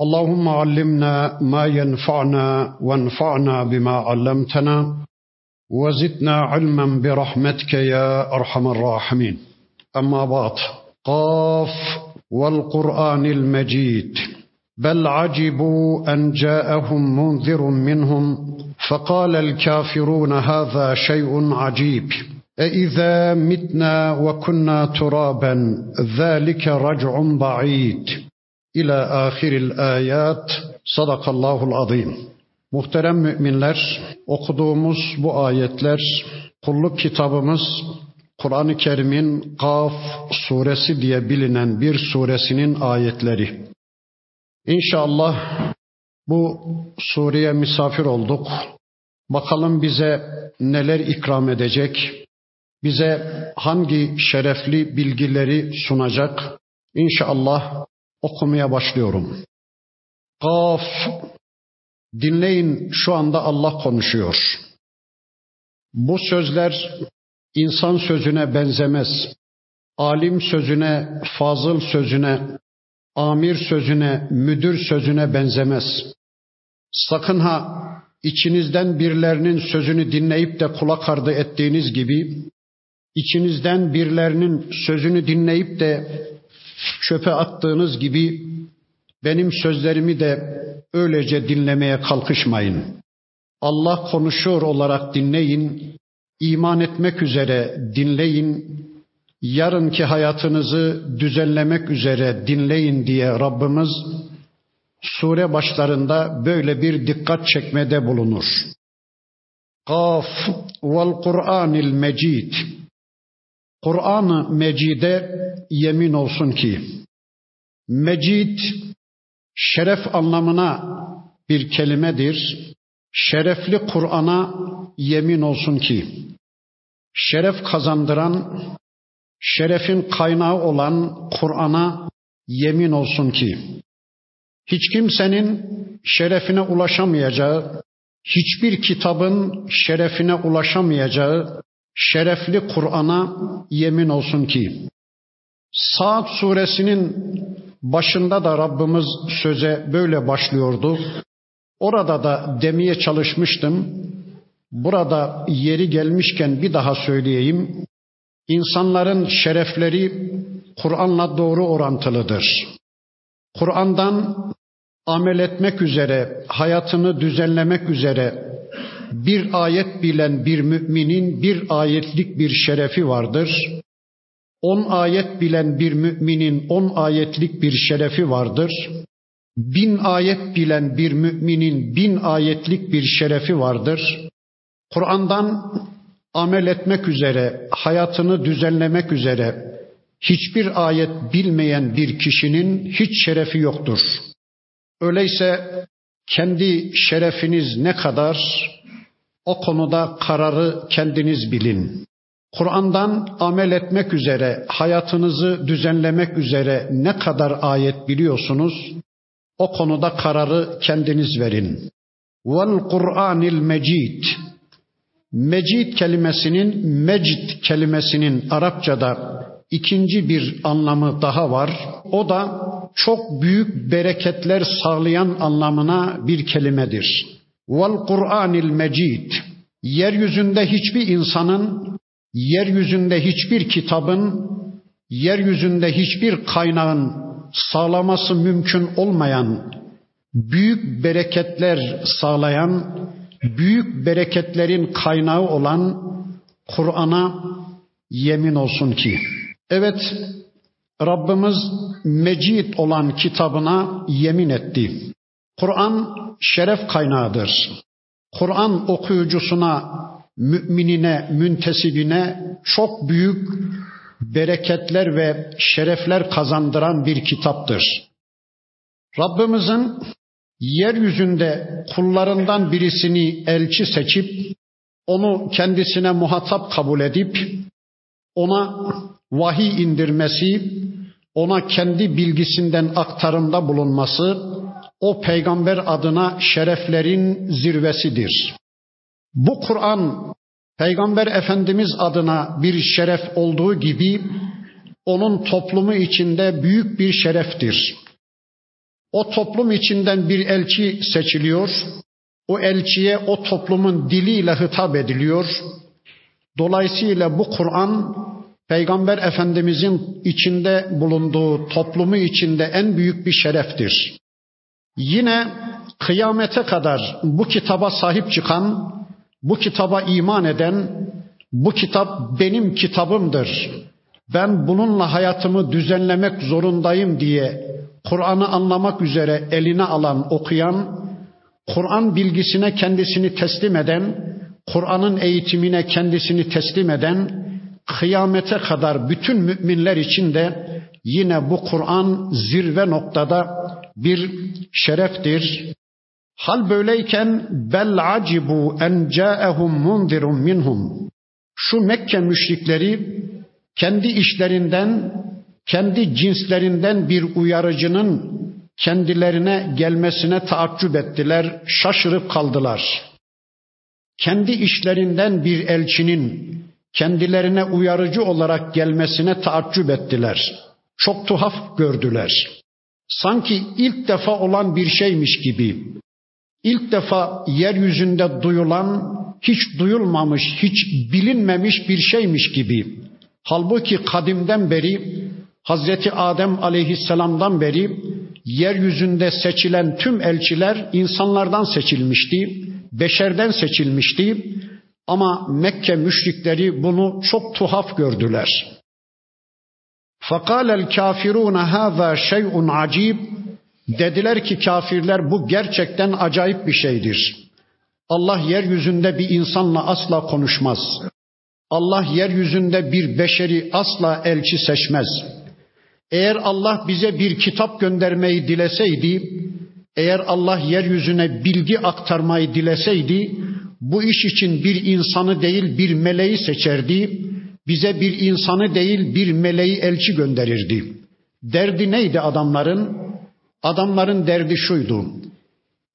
اللهم علمنا ما ينفعنا وانفعنا بما علمتنا وزدنا علما برحمتك يا أرحم الراحمين. أما بعد قاف والقرآن المجيد. بل عجبوا أن جاءهم منذر منهم فقال الكافرون هذا شيء عجيب. أإذا متنا وكنا ترابا ذلك رجع بعيد. İlâ ahiril ayat. Sadakallahul azim. Muhterem müminler, okuduğumuz bu ayetler kulluk kitabımız Kur'an-ı Kerim'in Kaf suresi diye bilinen bir suresinin ayetleri. İnşallah bu sureye misafir olduk. Bakalım bize neler ikram edecek, bize hangi şerefli bilgileri sunacak. İnşallah okumaya başlıyorum. Kaf. Dinleyin şu anda Allah konuşuyor. Bu sözler insan sözüne benzemez. Alim sözüne, fazıl sözüne, amir sözüne, müdür sözüne benzemez. Sakın ha içinizden birilerinin sözünü dinleyip de kulak ardı ettiğiniz gibi, içinizden birilerinin sözünü dinleyip de çöpe attığınız gibi benim sözlerimi de öylece dinlemeye kalkışmayın. Allah konuşuyor olarak dinleyin, iman etmek üzere dinleyin, yarınki hayatınızı düzenlemek üzere dinleyin diye Rabbimiz sure başlarında böyle bir dikkat çekmede bulunur. Kaf vel Kur'anil Mecid Kur'an-ı Mecid'e yemin olsun ki Mecid şeref anlamına bir kelimedir. Şerefli Kur'an'a yemin olsun ki şeref kazandıran, şerefin kaynağı olan Kur'an'a yemin olsun ki hiç kimsenin şerefine ulaşamayacağı, hiçbir kitabın şerefine ulaşamayacağı şerefli Kur'an'a yemin olsun ki Saat suresinin başında da Rabbimiz söze böyle başlıyordu. Orada da demeye çalışmıştım. Burada yeri gelmişken bir daha söyleyeyim. İnsanların şerefleri Kur'an'la doğru orantılıdır. Kur'an'dan amel etmek üzere, hayatını düzenlemek üzere bir ayet bilen bir müminin bir ayetlik bir şerefi vardır. On ayet bilen bir müminin on ayetlik bir şerefi vardır. Bin ayet bilen bir müminin bin ayetlik bir şerefi vardır. Kur'an'dan amel etmek üzere, hayatını düzenlemek üzere hiçbir ayet bilmeyen bir kişinin hiç şerefi yoktur. Öyleyse kendi şerefiniz ne kadar o konuda kararı kendiniz bilin. Kur'an'dan amel etmek üzere, hayatınızı düzenlemek üzere ne kadar ayet biliyorsunuz? O konuda kararı kendiniz verin. Vel Kur'anil Mecid. Mecid kelimesinin, mecid kelimesinin Arapçada ikinci bir anlamı daha var. O da çok büyük bereketler sağlayan anlamına bir kelimedir. Vel Kur'anil Mecid. Yeryüzünde hiçbir insanın yeryüzünde hiçbir kitabın, yeryüzünde hiçbir kaynağın sağlaması mümkün olmayan, büyük bereketler sağlayan, büyük bereketlerin kaynağı olan Kur'an'a yemin olsun ki. Evet, Rabbimiz mecid olan kitabına yemin etti. Kur'an şeref kaynağıdır. Kur'an okuyucusuna müminine, müntesibine çok büyük bereketler ve şerefler kazandıran bir kitaptır. Rabbimizin yeryüzünde kullarından birisini elçi seçip onu kendisine muhatap kabul edip ona vahiy indirmesi, ona kendi bilgisinden aktarımda bulunması o peygamber adına şereflerin zirvesidir. Bu Kur'an peygamber efendimiz adına bir şeref olduğu gibi onun toplumu içinde büyük bir şereftir. O toplum içinden bir elçi seçiliyor. O elçiye o toplumun diliyle hitap ediliyor. Dolayısıyla bu Kur'an Peygamber Efendimizin içinde bulunduğu toplumu içinde en büyük bir şereftir. Yine kıyamete kadar bu kitaba sahip çıkan, bu kitaba iman eden, bu kitap benim kitabımdır. Ben bununla hayatımı düzenlemek zorundayım diye Kur'an'ı anlamak üzere eline alan, okuyan, Kur'an bilgisine kendisini teslim eden, Kur'an'ın eğitimine kendisini teslim eden, kıyamete kadar bütün müminler için de yine bu Kur'an zirve noktada bir şereftir. Hal böyleyken bel acibu en ca'ehum munzirun minhum. Şu Mekke müşrikleri kendi işlerinden, kendi cinslerinden bir uyarıcının kendilerine gelmesine taaccüp ettiler, şaşırıp kaldılar. Kendi işlerinden bir elçinin kendilerine uyarıcı olarak gelmesine taaccüp ettiler. Çok tuhaf gördüler. Sanki ilk defa olan bir şeymiş gibi. İlk defa yeryüzünde duyulan, hiç duyulmamış, hiç bilinmemiş bir şeymiş gibi. Halbuki kadimden beri Hazreti Adem aleyhisselamdan beri yeryüzünde seçilen tüm elçiler insanlardan seçilmişti, beşerden seçilmişti. Ama Mekke müşrikleri bunu çok tuhaf gördüler. Fakal el kafiruna haza şey'un acib. Dediler ki kafirler bu gerçekten acayip bir şeydir. Allah yeryüzünde bir insanla asla konuşmaz. Allah yeryüzünde bir beşeri asla elçi seçmez. Eğer Allah bize bir kitap göndermeyi dileseydi, eğer Allah yeryüzüne bilgi aktarmayı dileseydi, bu iş için bir insanı değil bir meleği seçerdi. Bize bir insanı değil bir meleği elçi gönderirdi. Derdi neydi adamların? Adamların derdi şuydu.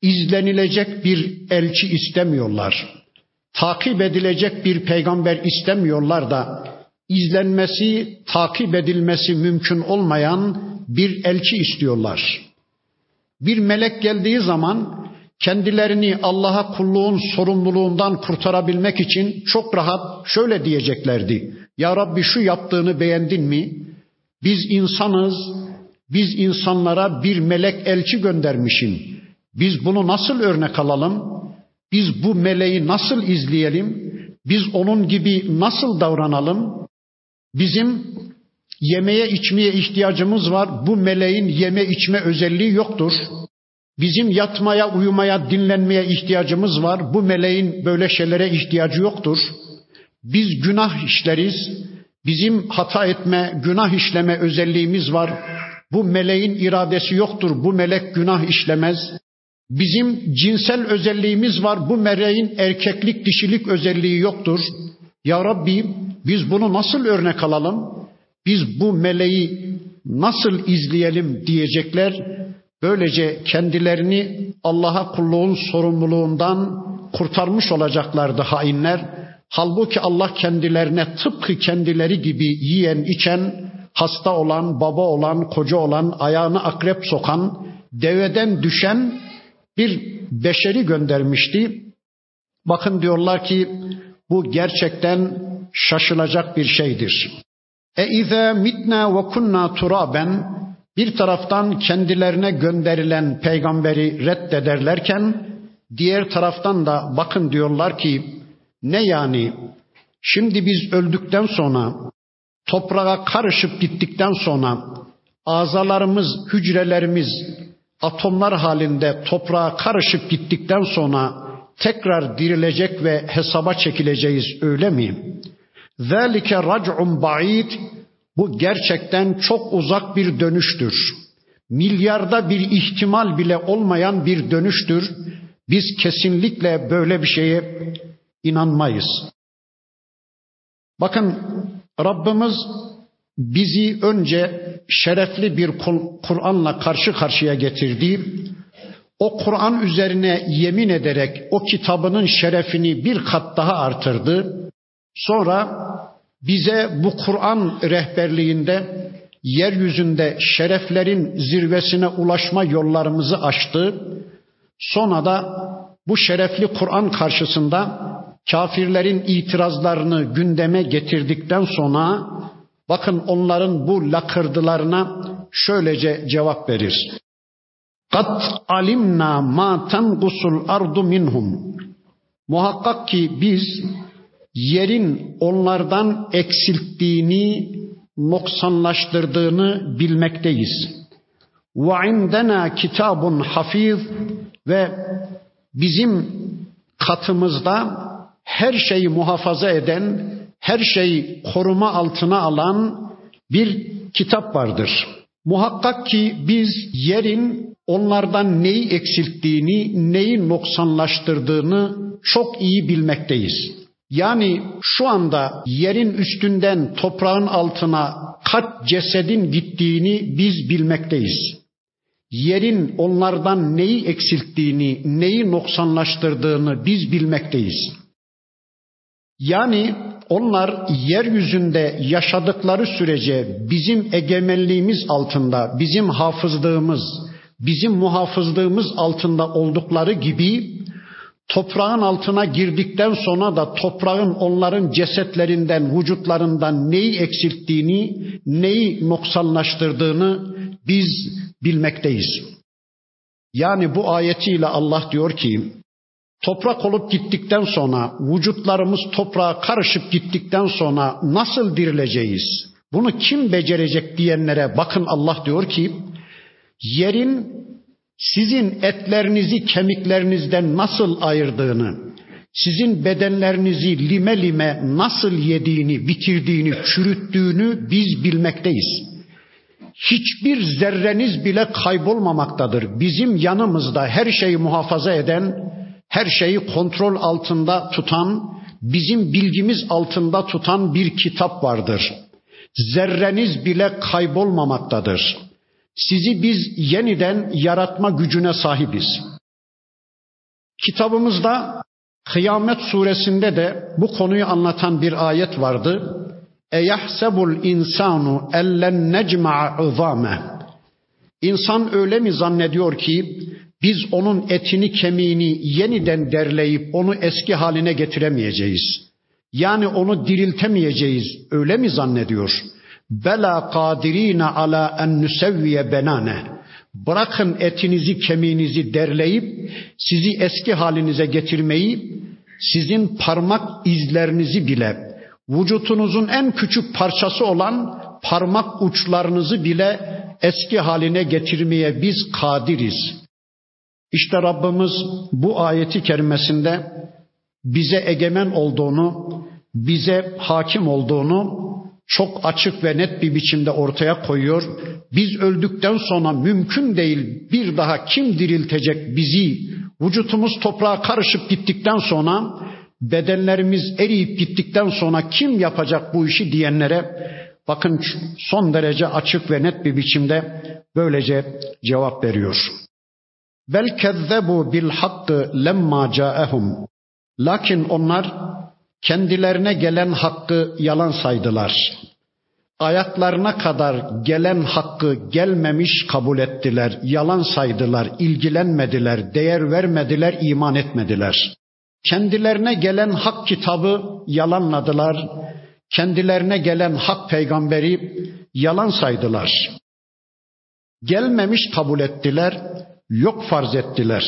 İzlenilecek bir elçi istemiyorlar. Takip edilecek bir peygamber istemiyorlar da izlenmesi, takip edilmesi mümkün olmayan bir elçi istiyorlar. Bir melek geldiği zaman kendilerini Allah'a kulluğun sorumluluğundan kurtarabilmek için çok rahat şöyle diyeceklerdi. Ya Rabbi şu yaptığını beğendin mi? Biz insanız, biz insanlara bir melek elçi göndermişim. Biz bunu nasıl örnek alalım? Biz bu meleği nasıl izleyelim? Biz onun gibi nasıl davranalım? Bizim yemeye içmeye ihtiyacımız var. Bu meleğin yeme içme özelliği yoktur. Bizim yatmaya, uyumaya, dinlenmeye ihtiyacımız var. Bu meleğin böyle şeylere ihtiyacı yoktur. Biz günah işleriz. Bizim hata etme, günah işleme özelliğimiz var. Bu meleğin iradesi yoktur. Bu melek günah işlemez. Bizim cinsel özelliğimiz var. Bu meleğin erkeklik, dişilik özelliği yoktur. Ya Rabbi biz bunu nasıl örnek alalım? Biz bu meleği nasıl izleyelim diyecekler. Böylece kendilerini Allah'a kulluğun sorumluluğundan kurtarmış olacaklardı hainler. Halbuki Allah kendilerine tıpkı kendileri gibi yiyen, içen, hasta olan, baba olan, koca olan, ayağını akrep sokan, deveden düşen bir beşeri göndermişti. Bakın diyorlar ki bu gerçekten şaşılacak bir şeydir. E izâ mitnâ ve kunnâ turaben bir taraftan kendilerine gönderilen peygamberi reddederlerken diğer taraftan da bakın diyorlar ki ne yani şimdi biz öldükten sonra toprağa karışıp gittikten sonra azalarımız, hücrelerimiz atomlar halinde toprağa karışıp gittikten sonra tekrar dirilecek ve hesaba çekileceğiz öyle mi? ذَٰلِكَ رَجْعٌ بَعِيدٌ bu gerçekten çok uzak bir dönüştür. milyarda bir ihtimal bile olmayan bir dönüştür. Biz kesinlikle böyle bir şeye inanmayız. Bakın Rabbimiz bizi önce şerefli bir Kur'an'la karşı karşıya getirdi. O Kur'an üzerine yemin ederek o kitabının şerefini bir kat daha artırdı. Sonra bize bu Kur'an rehberliğinde yeryüzünde şereflerin zirvesine ulaşma yollarımızı açtı. Sonra da bu şerefli Kur'an karşısında kafirlerin itirazlarını gündeme getirdikten sonra bakın onların bu lakırdılarına şöylece cevap verir. Kat alimna ma tengusul ardu minhum. Muhakkak ki biz yerin onlardan eksilttiğini, noksanlaştırdığını bilmekteyiz. Ve indena kitabun hafiz ve bizim katımızda her şeyi muhafaza eden, her şeyi koruma altına alan bir kitap vardır. Muhakkak ki biz yerin onlardan neyi eksilttiğini, neyi noksanlaştırdığını çok iyi bilmekteyiz. Yani şu anda yerin üstünden toprağın altına kaç cesedin gittiğini biz bilmekteyiz. Yerin onlardan neyi eksilttiğini, neyi noksanlaştırdığını biz bilmekteyiz. Yani onlar yeryüzünde yaşadıkları sürece bizim egemenliğimiz altında, bizim hafızlığımız, bizim muhafızlığımız altında oldukları gibi toprağın altına girdikten sonra da toprağın onların cesetlerinden, vücutlarından neyi eksilttiğini, neyi noksanlaştırdığını biz bilmekteyiz. Yani bu ayetiyle Allah diyor ki, toprak olup gittikten sonra, vücutlarımız toprağa karışıp gittikten sonra nasıl dirileceğiz? Bunu kim becerecek diyenlere bakın Allah diyor ki, yerin sizin etlerinizi kemiklerinizden nasıl ayırdığını, sizin bedenlerinizi lime lime nasıl yediğini, bitirdiğini, çürüttüğünü biz bilmekteyiz. Hiçbir zerreniz bile kaybolmamaktadır. Bizim yanımızda her şeyi muhafaza eden, her şeyi kontrol altında tutan, bizim bilgimiz altında tutan bir kitap vardır. Zerreniz bile kaybolmamaktadır. Sizi biz yeniden yaratma gücüne sahibiz. Kitabımızda Kıyamet suresinde de bu konuyu anlatan bir ayet vardı. Eyahsebul insanu ellen necma'a izame. İnsan öyle mi zannediyor ki biz onun etini kemiğini yeniden derleyip onu eski haline getiremeyeceğiz. Yani onu diriltemeyeceğiz. Öyle mi zannediyor? Bela kadirine ala en nusevviye benane. Bırakın etinizi kemiğinizi derleyip sizi eski halinize getirmeyi, sizin parmak izlerinizi bile, vücutunuzun en küçük parçası olan parmak uçlarınızı bile eski haline getirmeye biz kadiriz. İşte Rabbimiz bu ayeti kerimesinde bize egemen olduğunu, bize hakim olduğunu çok açık ve net bir biçimde ortaya koyuyor. Biz öldükten sonra mümkün değil bir daha kim diriltecek bizi? Vücutumuz toprağa karışıp gittikten sonra bedenlerimiz eriyip gittikten sonra kim yapacak bu işi diyenlere bakın son derece açık ve net bir biçimde böylece cevap veriyor. Bel kezzebu bil hakkı lemma caehum. Lakin onlar kendilerine gelen hakkı yalan saydılar. Ayaklarına kadar gelen hakkı gelmemiş kabul ettiler, yalan saydılar, ilgilenmediler, değer vermediler, iman etmediler. Kendilerine gelen hak kitabı yalanladılar, kendilerine gelen hak peygamberi yalan saydılar. Gelmemiş kabul ettiler, yok farz ettiler.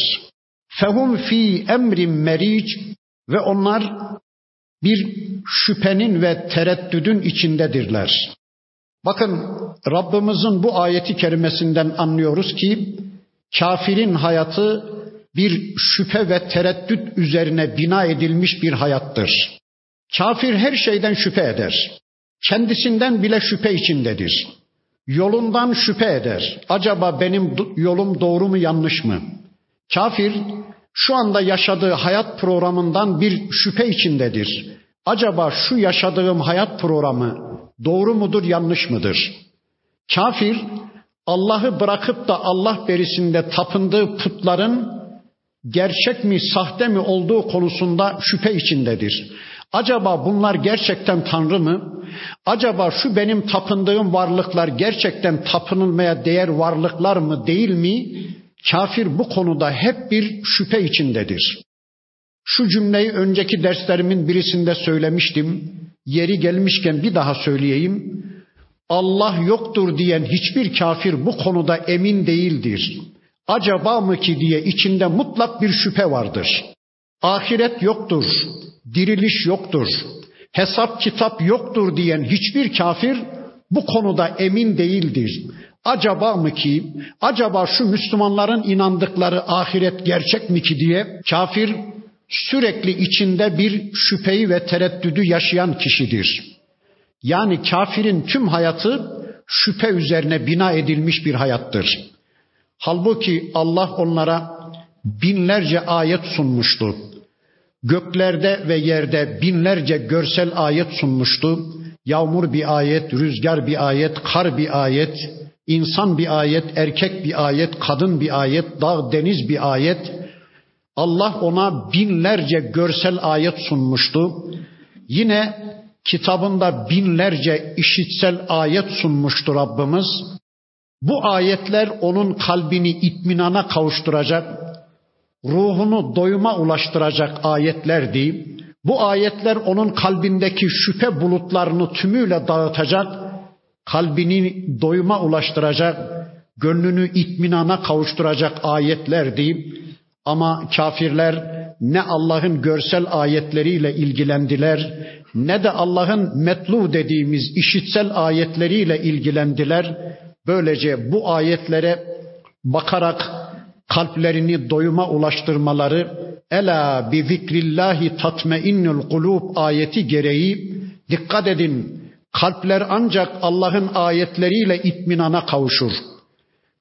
Fehum fi emrin meric ve onlar bir şüphenin ve tereddüdün içindedirler. Bakın Rabbimizin bu ayeti kerimesinden anlıyoruz ki kafirin hayatı bir şüphe ve tereddüt üzerine bina edilmiş bir hayattır. Kafir her şeyden şüphe eder. Kendisinden bile şüphe içindedir. Yolundan şüphe eder. Acaba benim yolum doğru mu yanlış mı? Kafir şu anda yaşadığı hayat programından bir şüphe içindedir. Acaba şu yaşadığım hayat programı doğru mudur, yanlış mıdır? Kafir Allah'ı bırakıp da Allah berisinde tapındığı putların gerçek mi, sahte mi olduğu konusunda şüphe içindedir. Acaba bunlar gerçekten Tanrı mı? Acaba şu benim tapındığım varlıklar gerçekten tapınılmaya değer varlıklar mı, değil mi? Kafir bu konuda hep bir şüphe içindedir. Şu cümleyi önceki derslerimin birisinde söylemiştim. Yeri gelmişken bir daha söyleyeyim. Allah yoktur diyen hiçbir kafir bu konuda emin değildir. Acaba mı ki diye içinde mutlak bir şüphe vardır. Ahiret yoktur, diriliş yoktur, hesap kitap yoktur diyen hiçbir kafir bu konuda emin değildir. Acaba mı ki, acaba şu Müslümanların inandıkları ahiret gerçek mi ki diye kafir sürekli içinde bir şüpheyi ve tereddüdü yaşayan kişidir. Yani kafirin tüm hayatı şüphe üzerine bina edilmiş bir hayattır. Halbuki Allah onlara binlerce ayet sunmuştu. Göklerde ve yerde binlerce görsel ayet sunmuştu. Yağmur bir ayet, rüzgar bir ayet, kar bir ayet, insan bir ayet, erkek bir ayet, kadın bir ayet, dağ, deniz bir ayet. Allah ona binlerce görsel ayet sunmuştu. Yine kitabında binlerce işitsel ayet sunmuştu Rabbimiz. Bu ayetler onun kalbini itminana kavuşturacak, ruhunu doyuma ulaştıracak ayetlerdi. Bu ayetler onun kalbindeki şüphe bulutlarını tümüyle dağıtacak, kalbini doyuma ulaştıracak, gönlünü itminana kavuşturacak ayetlerdi. Ama kafirler ne Allah'ın görsel ayetleriyle ilgilendiler ne de Allah'ın metlu dediğimiz işitsel ayetleriyle ilgilendiler. Böylece bu ayetlere bakarak kalplerini doyuma ulaştırmaları ela bi zikrillahi tatmeinnul kulub ayeti gereği dikkat edin kalpler ancak Allah'ın ayetleriyle itminana kavuşur.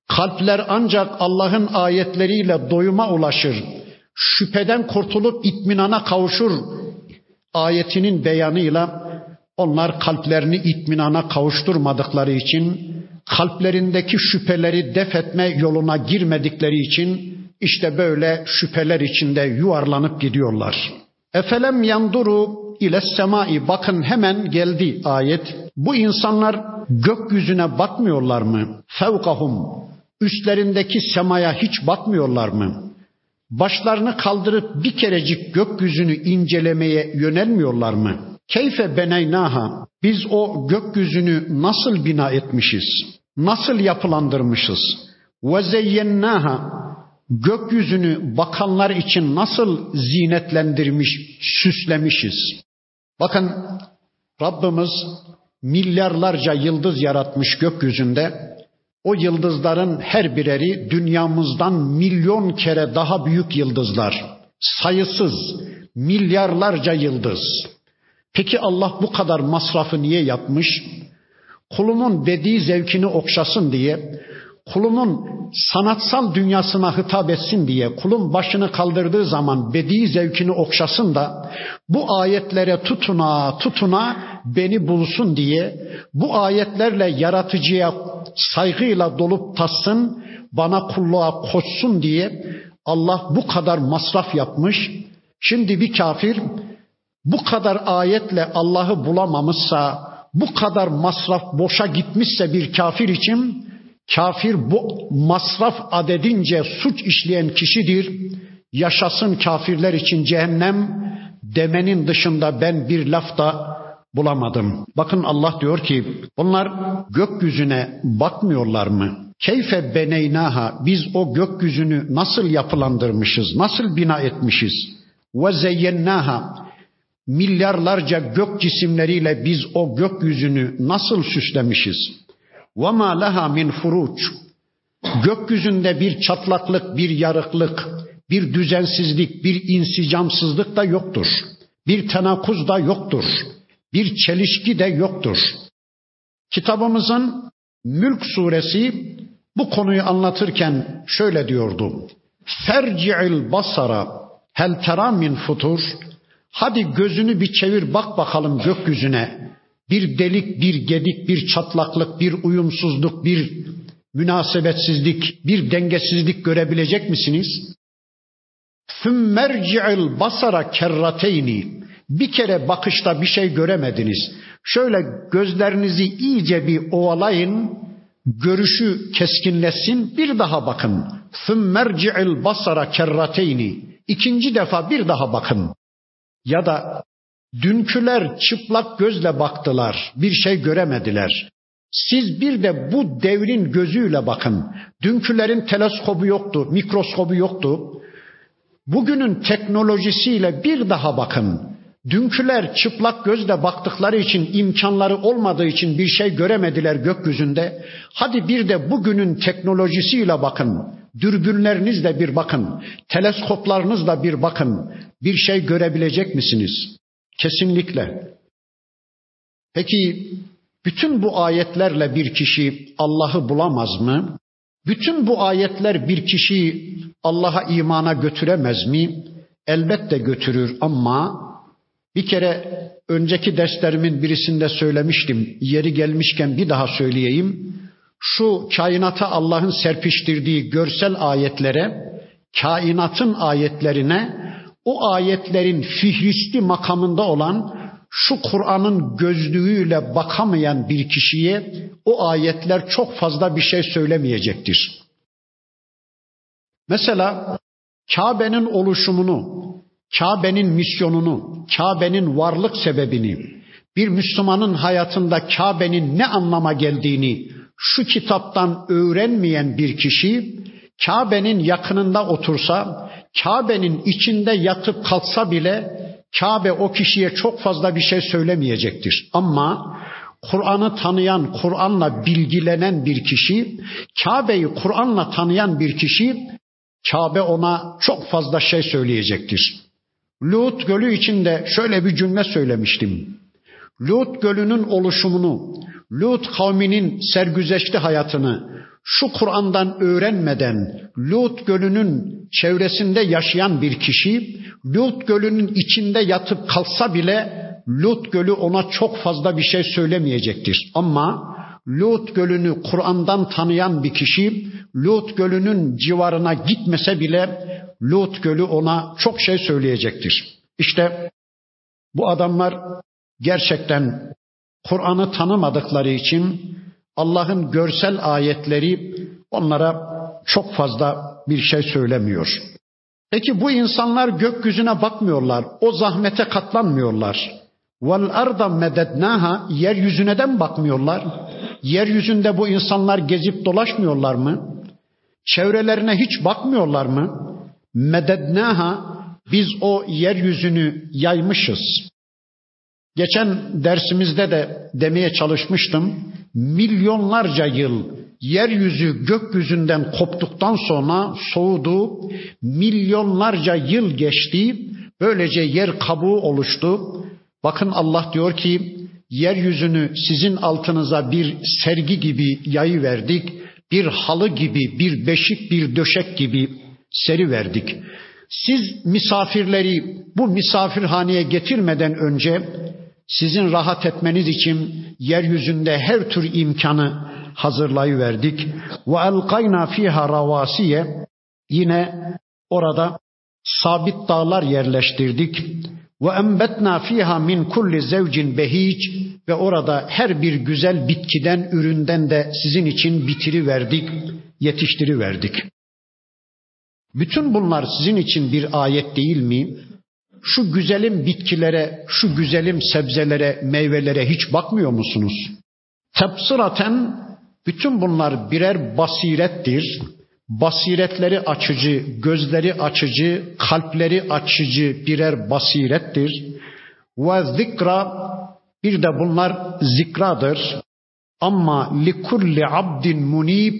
Kalpler ancak Allah'ın ayetleriyle doyuma ulaşır. Şüpheden kurtulup itminana kavuşur ayetinin beyanıyla onlar kalplerini itminana kavuşturmadıkları için, kalplerindeki şüpheleri def etme yoluna girmedikleri için işte böyle şüpheler içinde yuvarlanıp gidiyorlar. Efelem yanduru ile semai bakın hemen geldi ayet. Bu insanlar gökyüzüne bakmıyorlar mı? Fevkahum üstlerindeki semaya hiç bakmıyorlar mı? başlarını kaldırıp bir kerecik gökyüzünü incelemeye yönelmiyorlar mı? Keyfe beneynaha biz o gökyüzünü nasıl bina etmişiz? Nasıl yapılandırmışız? Ve zeyyennaha gökyüzünü bakanlar için nasıl zinetlendirmiş, süslemişiz? Bakın Rabbimiz milyarlarca yıldız yaratmış gökyüzünde o yıldızların her bireri dünyamızdan milyon kere daha büyük yıldızlar. Sayısız, milyarlarca yıldız. Peki Allah bu kadar masrafı niye yapmış? Kulumun dediği zevkini okşasın diye, kulumun sanatsal dünyasına hitap etsin diye, kulun başını kaldırdığı zaman bedi zevkini okşasın da bu ayetlere tutuna tutuna beni bulsun diye, bu ayetlerle yaratıcıya saygıyla dolup tassın, bana kulluğa koşsun diye Allah bu kadar masraf yapmış. Şimdi bir kafir bu kadar ayetle Allah'ı bulamamışsa, bu kadar masraf boşa gitmişse bir kafir için kafir bu masraf adedince suç işleyen kişidir. Yaşasın kafirler için cehennem demenin dışında ben bir laf da bulamadım. Bakın Allah diyor ki bunlar gökyüzüne bakmıyorlar mı? Keyfe beneynaha biz o gökyüzünü nasıl yapılandırmışız, nasıl bina etmişiz? Ve zeyyennaha milyarlarca gök cisimleriyle biz o gökyüzünü nasıl süslemişiz? Ma laha min furuç gökyüzünde bir çatlaklık, bir yarıklık, bir düzensizlik, bir insicamsızlık da yoktur. Bir tenakuz da yoktur bir çelişki de yoktur. Kitabımızın Mülk suresi bu konuyu anlatırken şöyle diyordu. Ferci'il basara hel tera min futur. Hadi gözünü bir çevir bak bakalım gökyüzüne. Bir delik, bir gedik, bir çatlaklık, bir uyumsuzluk, bir münasebetsizlik, bir dengesizlik görebilecek misiniz? Fümmerci'il basara kerrateyni. Bir kere bakışta bir şey göremediniz. Şöyle gözlerinizi iyice bir ovalayın, görüşü keskinleşsin, bir daha bakın. Fümmerci'il basara kerrateyni. İkinci defa bir daha bakın. Ya da dünküler çıplak gözle baktılar, bir şey göremediler. Siz bir de bu devrin gözüyle bakın. Dünkülerin teleskobu yoktu, mikroskobu yoktu. Bugünün teknolojisiyle bir daha bakın. Dünküler çıplak gözle baktıkları için imkanları olmadığı için bir şey göremediler gökyüzünde. Hadi bir de bugünün teknolojisiyle bakın. Dürbünlerinizle bir bakın. Teleskoplarınızla bir bakın. Bir şey görebilecek misiniz? Kesinlikle. Peki bütün bu ayetlerle bir kişi Allah'ı bulamaz mı? Bütün bu ayetler bir kişiyi Allah'a imana götüremez mi? Elbette götürür ama bir kere önceki derslerimin birisinde söylemiştim. Yeri gelmişken bir daha söyleyeyim. Şu kainata Allah'ın serpiştirdiği görsel ayetlere, kainatın ayetlerine, o ayetlerin fihristi makamında olan şu Kur'an'ın gözlüğüyle bakamayan bir kişiye o ayetler çok fazla bir şey söylemeyecektir. Mesela Kabe'nin oluşumunu, Kabe'nin misyonunu, Kabe'nin varlık sebebini, bir Müslümanın hayatında Kabe'nin ne anlama geldiğini şu kitaptan öğrenmeyen bir kişi Kabe'nin yakınında otursa, Kabe'nin içinde yatıp kalksa bile Kabe o kişiye çok fazla bir şey söylemeyecektir. Ama Kur'an'ı tanıyan, Kur'an'la bilgilenen bir kişi, Kabe'yi Kur'an'la tanıyan bir kişi, Kabe ona çok fazla şey söyleyecektir. Lut Gölü içinde şöyle bir cümle söylemiştim. Lut Gölü'nün oluşumunu, Lut kavminin sergüzeşti hayatını şu Kur'an'dan öğrenmeden Lut Gölü'nün çevresinde yaşayan bir kişi Lut Gölü'nün içinde yatıp kalsa bile Lut Gölü ona çok fazla bir şey söylemeyecektir. Ama Lut Gölü'nü Kur'an'dan tanıyan bir kişi Lut Gölü'nün civarına gitmese bile Lut Gölü ona çok şey söyleyecektir. İşte bu adamlar gerçekten Kur'an'ı tanımadıkları için Allah'ın görsel ayetleri onlara çok fazla bir şey söylemiyor. Peki bu insanlar gökyüzüne bakmıyorlar. O zahmete katlanmıyorlar. Vel arda medednaha yeryüzüne de mi bakmıyorlar? Yeryüzünde bu insanlar gezip dolaşmıyorlar mı? Çevrelerine hiç bakmıyorlar mı? Medednaha biz o yeryüzünü yaymışız. Geçen dersimizde de demeye çalışmıştım. Milyonlarca yıl yeryüzü gökyüzünden koptuktan sonra soğudu, milyonlarca yıl geçti, böylece yer kabuğu oluştu. Bakın Allah diyor ki yeryüzünü sizin altınıza bir sergi gibi yayı verdik, bir halı gibi, bir beşik, bir döşek gibi seri verdik. Siz misafirleri bu misafirhaneye getirmeden önce sizin rahat etmeniz için yeryüzünde her tür imkanı hazırlayıverdik. Ve elkayna fiha ravasiye yine orada sabit dağlar yerleştirdik. Ve embetna fiha min kulli zevcin behic ve orada her bir güzel bitkiden, üründen de sizin için bitiri verdik, yetiştiri verdik. Bütün bunlar sizin için bir ayet değil mi? Şu güzelim bitkilere, şu güzelim sebzelere, meyvelere hiç bakmıyor musunuz? Tepsiraten bütün bunlar birer basirettir. Basiretleri açıcı, gözleri açıcı, kalpleri açıcı birer basirettir. Ve zikra bir de bunlar zikradır. Ama likulli abdin munib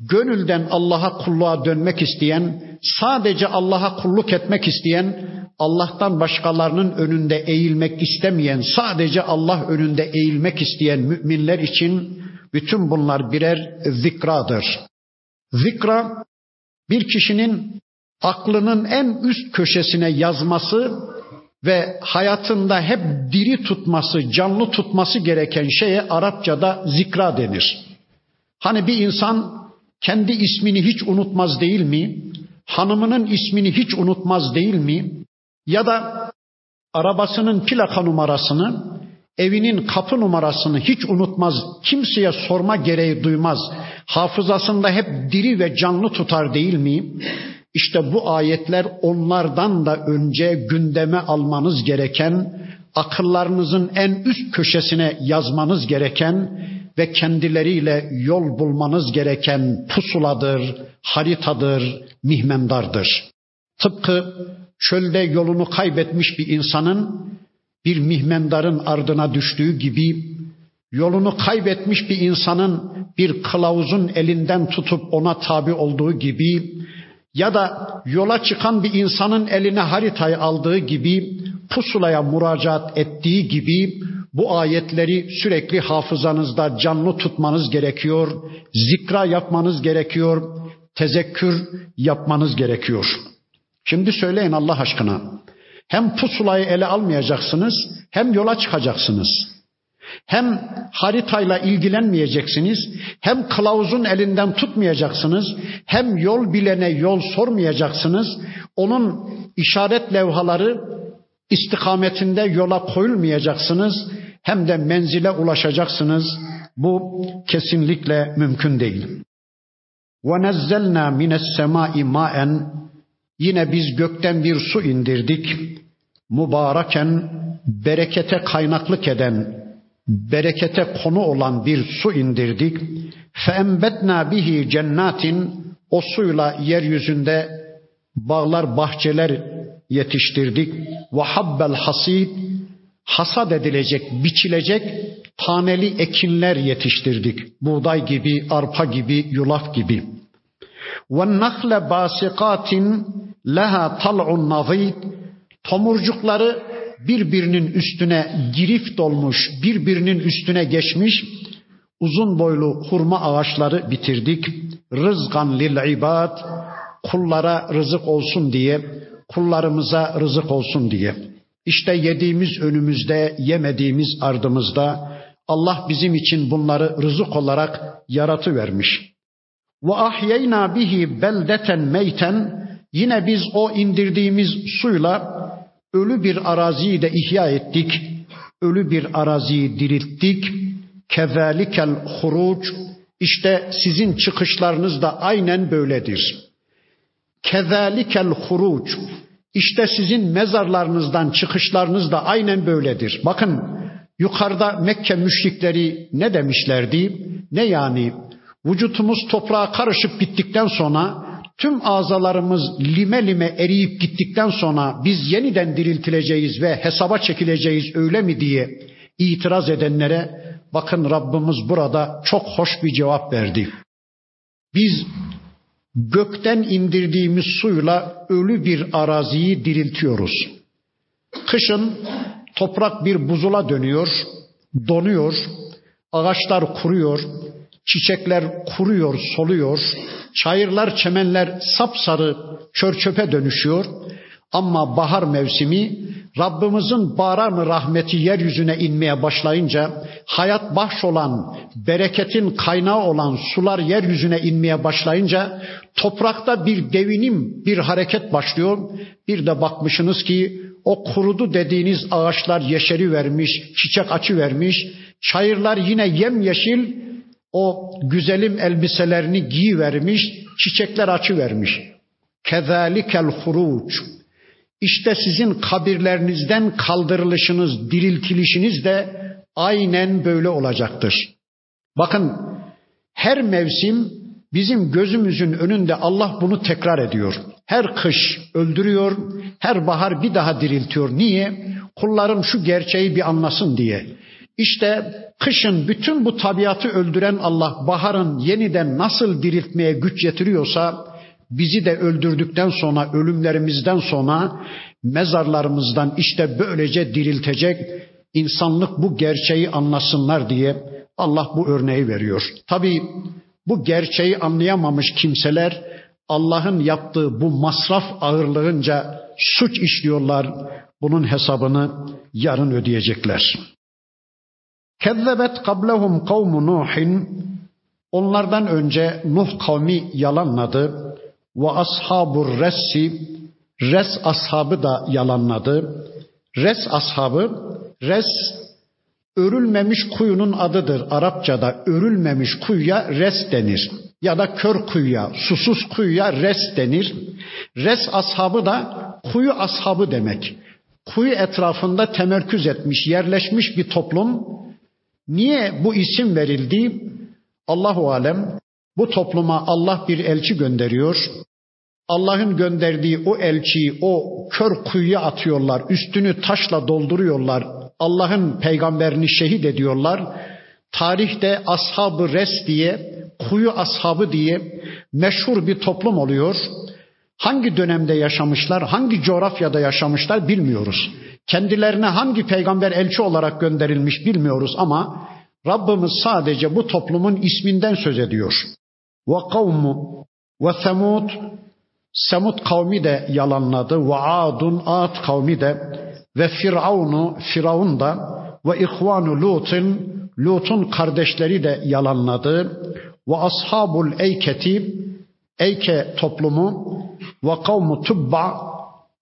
gönülden Allah'a kulluğa dönmek isteyen, sadece Allah'a kulluk etmek isteyen, Allah'tan başkalarının önünde eğilmek istemeyen, sadece Allah önünde eğilmek isteyen müminler için Bütün bunlar birer zikradır. Zikra bir kişinin aklının en üst köşesine yazması ve hayatında hep diri tutması, canlı tutması gereken şeye Arapçada zikra denir. Hani bir insan kendi ismini hiç unutmaz değil mi? Hanımının ismini hiç unutmaz değil mi? Ya da arabasının plaka numarasını, evinin kapı numarasını hiç unutmaz, kimseye sorma gereği duymaz. Hafızasında hep diri ve canlı tutar değil mi? İşte bu ayetler onlardan da önce gündeme almanız gereken, akıllarınızın en üst köşesine yazmanız gereken ve kendileriyle yol bulmanız gereken pusuladır, haritadır, mihmendardır. Tıpkı çölde yolunu kaybetmiş bir insanın bir mihmendarın ardına düştüğü gibi yolunu kaybetmiş bir insanın bir kılavuzun elinden tutup ona tabi olduğu gibi ya da yola çıkan bir insanın eline haritayı aldığı gibi pusulaya müracaat ettiği gibi bu ayetleri sürekli hafızanızda canlı tutmanız gerekiyor, zikra yapmanız gerekiyor, tezekkür yapmanız gerekiyor. Şimdi söyleyin Allah aşkına. Hem pusulayı ele almayacaksınız, hem yola çıkacaksınız. Hem haritayla ilgilenmeyeceksiniz, hem kılavuzun elinden tutmayacaksınız, hem yol bilene yol sormayacaksınız. Onun işaret levhaları istikametinde yola koyulmayacaksınız, hem de menzile ulaşacaksınız. Bu kesinlikle mümkün değil. وَنَزَّلْنَا مِنَ السَّمَاءِ مَاءً Yine biz gökten bir su indirdik. Mübareken, berekete kaynaklık eden, berekete konu olan bir su indirdik. فَاَنْبَتْنَا bihi cennatin O suyla yeryüzünde bağlar, bahçeler yetiştirdik. وَحَبَّ الْحَصِيدِ hasat edilecek, biçilecek taneli ekinler yetiştirdik. Buğday gibi, arpa gibi, yulaf gibi. Ve nakle basikatin leha tal'un nazid. Tomurcukları birbirinin üstüne girif dolmuş, birbirinin üstüne geçmiş uzun boylu hurma ağaçları bitirdik. Rızgan lil ibad kullara rızık olsun diye, kullarımıza rızık olsun diye.'' İşte yediğimiz önümüzde, yemediğimiz ardımızda Allah bizim için bunları rızık olarak yaratı vermiş. Ve ahyeyna bihi beldeten meyten Yine biz o indirdiğimiz suyla ölü bir araziyi de ihya ettik. Ölü bir araziyi dirilttik. Kezalikel huruc işte sizin çıkışlarınız da aynen böyledir. Kezalikel huruc işte sizin mezarlarınızdan çıkışlarınız da aynen böyledir. Bakın yukarıda Mekke müşrikleri ne demişlerdi? Ne yani? Vücutumuz toprağa karışıp bittikten sonra tüm azalarımız lime lime eriyip gittikten sonra biz yeniden diriltileceğiz ve hesaba çekileceğiz öyle mi diye itiraz edenlere bakın Rabbimiz burada çok hoş bir cevap verdi. Biz gökten indirdiğimiz suyla ölü bir araziyi diriltiyoruz. Kışın toprak bir buzula dönüyor, donuyor, ağaçlar kuruyor, çiçekler kuruyor, soluyor, Çayırlar, çemenler sapsarı çör çöpe dönüşüyor. Ama bahar mevsimi Rabbimizin baran rahmeti yeryüzüne inmeye başlayınca hayat bahş olan, bereketin kaynağı olan sular yeryüzüne inmeye başlayınca toprakta bir devinim, bir hareket başlıyor. Bir de bakmışsınız ki o kurudu dediğiniz ağaçlar yeşeri vermiş, çiçek açı vermiş. Çayırlar yine yemyeşil, o güzelim elbiselerini giyivermiş, çiçekler açı vermiş. Kezalikel huruc. İşte sizin kabirlerinizden kaldırılışınız, diriltilişiniz de aynen böyle olacaktır. Bakın her mevsim bizim gözümüzün önünde Allah bunu tekrar ediyor. Her kış öldürüyor, her bahar bir daha diriltiyor. Niye? Kullarım şu gerçeği bir anlasın diye. İşte kışın bütün bu tabiatı öldüren Allah baharın yeniden nasıl diriltmeye güç yetiriyorsa bizi de öldürdükten sonra ölümlerimizden sonra mezarlarımızdan işte böylece diriltecek insanlık bu gerçeği anlasınlar diye Allah bu örneği veriyor. Tabi bu gerçeği anlayamamış kimseler Allah'ın yaptığı bu masraf ağırlığınca suç işliyorlar. Bunun hesabını yarın ödeyecekler. Kezzebet kablehum kavmu Nuhin Onlardan önce Nuh kavmi yalanladı. Ve ashabur ressi Res ashabı da yalanladı. Res ashabı Res örülmemiş kuyunun adıdır. Arapçada örülmemiş kuyuya res denir. Ya da kör kuyuya, susuz kuyuya res denir. Res ashabı da kuyu ashabı demek. Kuyu etrafında temerküz etmiş, yerleşmiş bir toplum. Niye bu isim verildi? Allahu alem bu topluma Allah bir elçi gönderiyor. Allah'ın gönderdiği o elçiyi o kör kuyuya atıyorlar, üstünü taşla dolduruyorlar. Allah'ın peygamberini şehit ediyorlar. Tarihte ashab res diye, kuyu ashabı diye meşhur bir toplum oluyor. Hangi dönemde yaşamışlar, hangi coğrafyada yaşamışlar bilmiyoruz. Kendilerine hangi peygamber elçi olarak gönderilmiş bilmiyoruz ama Rabbimiz sadece bu toplumun isminden söz ediyor. Ve kavmu ve semud Semud kavmi de yalanladı. Ve Adun Ad kavmi de ve Firavunu Firavun da ve ihvanu Lut'un Lut'un kardeşleri de yalanladı. Ve ashabul eyketi Eyke toplumu ve kavmu Tubba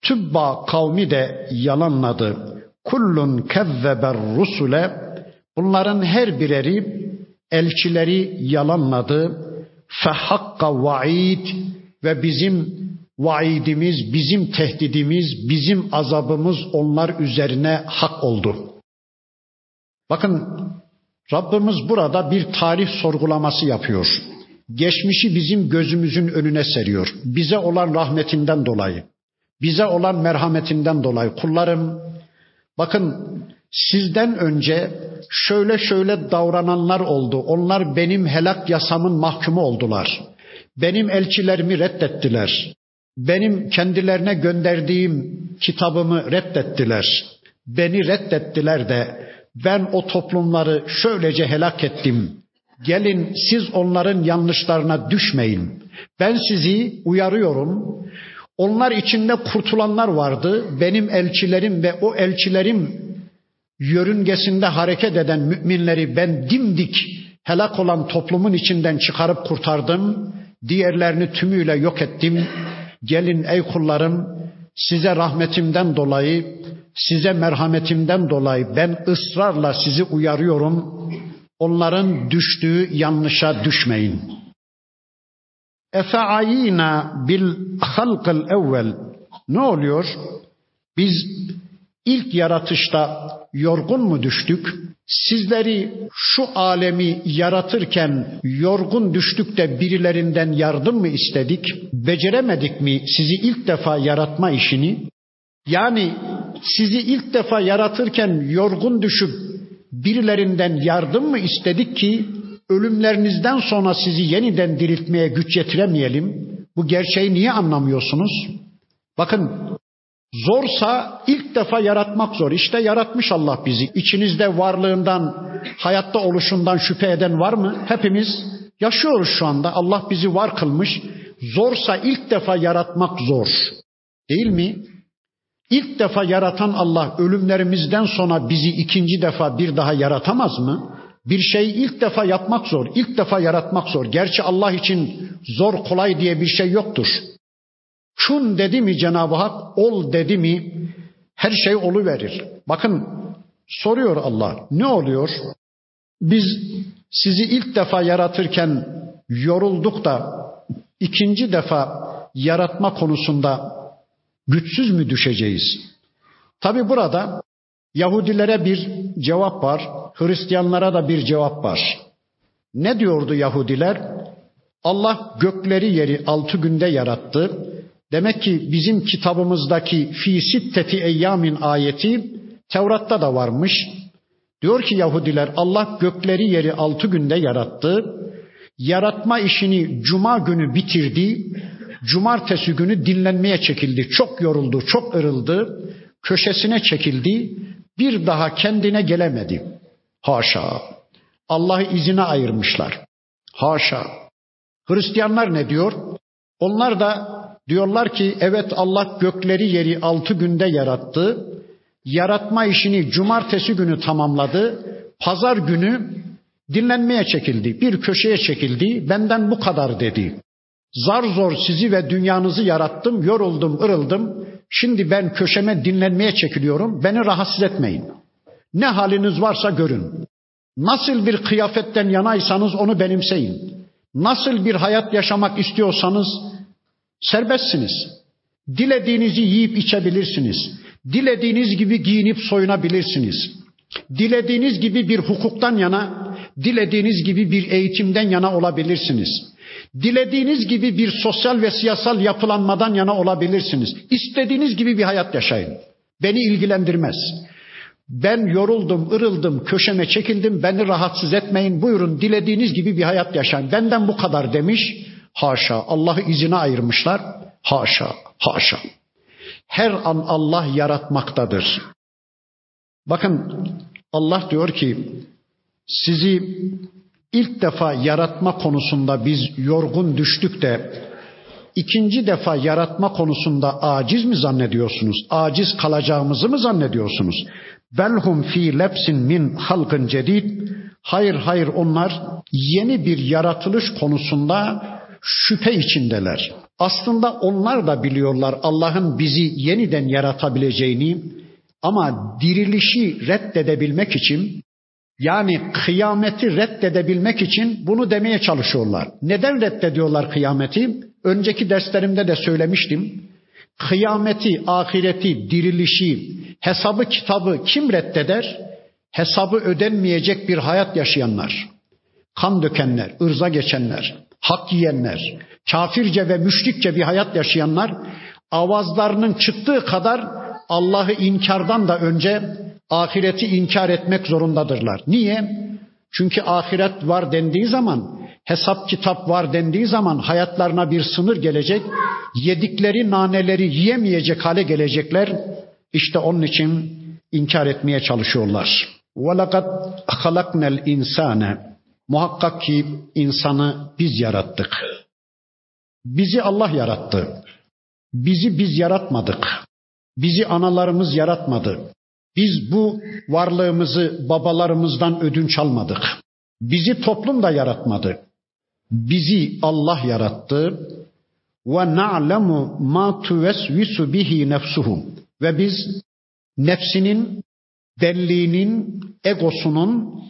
Tubba kavmi de yalanladı. Kullun kezzeber rusule Bunların her bireri elçileri yalanladı. Fehakka vaid ve bizim vaidimiz, bizim tehdidimiz, bizim azabımız onlar üzerine hak oldu. Bakın Rabbimiz burada bir tarih sorgulaması yapıyor. Geçmişi bizim gözümüzün önüne seriyor. Bize olan rahmetinden dolayı, bize olan merhametinden dolayı kullarım bakın sizden önce şöyle şöyle davrananlar oldu. Onlar benim helak yasamın mahkumu oldular. Benim elçilerimi reddettiler. Benim kendilerine gönderdiğim kitabımı reddettiler. Beni reddettiler de ben o toplumları şöylece helak ettim. Gelin siz onların yanlışlarına düşmeyin. Ben sizi uyarıyorum. Onlar içinde kurtulanlar vardı. Benim elçilerim ve o elçilerim yörüngesinde hareket eden müminleri ben dimdik helak olan toplumun içinden çıkarıp kurtardım. Diğerlerini tümüyle yok ettim. Gelin ey kullarım size rahmetimden dolayı, size merhametimden dolayı ben ısrarla sizi uyarıyorum. Onların düştüğü yanlışa düşmeyin. Efe'ayina bil halkıl evvel. Ne oluyor? Biz ilk yaratışta yorgun mu düştük? Sizleri şu alemi yaratırken yorgun düştük de birilerinden yardım mı istedik? Beceremedik mi sizi ilk defa yaratma işini? Yani sizi ilk defa yaratırken yorgun düşüp birilerinden yardım mı istedik ki ölümlerinizden sonra sizi yeniden diriltmeye güç yetiremeyelim? Bu gerçeği niye anlamıyorsunuz? Bakın Zorsa ilk defa yaratmak zor. İşte yaratmış Allah bizi. İçinizde varlığından, hayatta oluşundan şüphe eden var mı? Hepimiz yaşıyoruz şu anda. Allah bizi var kılmış. Zorsa ilk defa yaratmak zor. Değil mi? İlk defa yaratan Allah ölümlerimizden sonra bizi ikinci defa bir daha yaratamaz mı? Bir şeyi ilk defa yapmak zor. İlk defa yaratmak zor. Gerçi Allah için zor kolay diye bir şey yoktur. Şun dedi mi Cenab-ı Hak, ol dedi mi her şey olu verir. Bakın soruyor Allah, ne oluyor? Biz sizi ilk defa yaratırken yorulduk da ikinci defa yaratma konusunda güçsüz mü düşeceğiz? Tabi burada Yahudilere bir cevap var, Hristiyanlara da bir cevap var. Ne diyordu Yahudiler? Allah gökleri yeri altı günde yarattı. Demek ki bizim kitabımızdaki fi sitteti eyyamin ayeti Tevrat'ta da varmış. Diyor ki Yahudiler Allah gökleri yeri altı günde yarattı. Yaratma işini cuma günü bitirdi. Cumartesi günü dinlenmeye çekildi. Çok yoruldu, çok ırıldı. Köşesine çekildi. Bir daha kendine gelemedi. Haşa. Allah'ı izine ayırmışlar. Haşa. Hristiyanlar ne diyor? Onlar da diyorlar ki evet Allah gökleri yeri altı günde yarattı. Yaratma işini cumartesi günü tamamladı. Pazar günü dinlenmeye çekildi. Bir köşeye çekildi. Benden bu kadar dedi. Zar zor sizi ve dünyanızı yarattım, yoruldum, ırıldım. Şimdi ben köşeme dinlenmeye çekiliyorum. Beni rahatsız etmeyin. Ne haliniz varsa görün. Nasıl bir kıyafetten yanaysanız onu benimseyin. Nasıl bir hayat yaşamak istiyorsanız serbestsiniz. Dilediğinizi yiyip içebilirsiniz. Dilediğiniz gibi giyinip soyunabilirsiniz. Dilediğiniz gibi bir hukuktan yana, dilediğiniz gibi bir eğitimden yana olabilirsiniz. Dilediğiniz gibi bir sosyal ve siyasal yapılanmadan yana olabilirsiniz. İstediğiniz gibi bir hayat yaşayın. Beni ilgilendirmez. Ben yoruldum, ırıldım, köşeme çekildim, beni rahatsız etmeyin, buyurun dilediğiniz gibi bir hayat yaşayın. Benden bu kadar demiş. Haşa, Allah'ı izine ayırmışlar. Haşa, haşa. Her an Allah yaratmaktadır. Bakın Allah diyor ki sizi ilk defa yaratma konusunda biz yorgun düştük de ikinci defa yaratma konusunda aciz mi zannediyorsunuz? Aciz kalacağımızı mı zannediyorsunuz? Belhum fi lepsin min halkın cedid. Hayır hayır onlar yeni bir yaratılış konusunda şüphe içindeler. Aslında onlar da biliyorlar Allah'ın bizi yeniden yaratabileceğini ama dirilişi reddedebilmek için yani kıyameti reddedebilmek için bunu demeye çalışıyorlar. Neden reddediyorlar kıyameti? Önceki derslerimde de söylemiştim. Kıyameti, ahireti, dirilişi, hesabı kitabı kim reddeder? Hesabı ödenmeyecek bir hayat yaşayanlar, kan dökenler, ırza geçenler, hak yiyenler, kafirce ve müşrikçe bir hayat yaşayanlar avazlarının çıktığı kadar Allah'ı inkardan da önce ahireti inkar etmek zorundadırlar. Niye? Çünkü ahiret var dendiği zaman, hesap kitap var dendiği zaman hayatlarına bir sınır gelecek. Yedikleri naneleri yiyemeyecek hale gelecekler. İşte onun için inkar etmeye çalışıyorlar. وَلَقَدْ خَلَقْنَا الْاِنْسَانَ Muhakkak ki insanı biz yarattık. Bizi Allah yarattı. Bizi biz yaratmadık. Bizi analarımız yaratmadı. Biz bu varlığımızı babalarımızdan ödünç almadık. Bizi toplum da yaratmadı. Bizi Allah yarattı. Ve na'lemu ma tuvesvisu bihi nefsuhu. Ve biz nefsinin, benliğinin, egosunun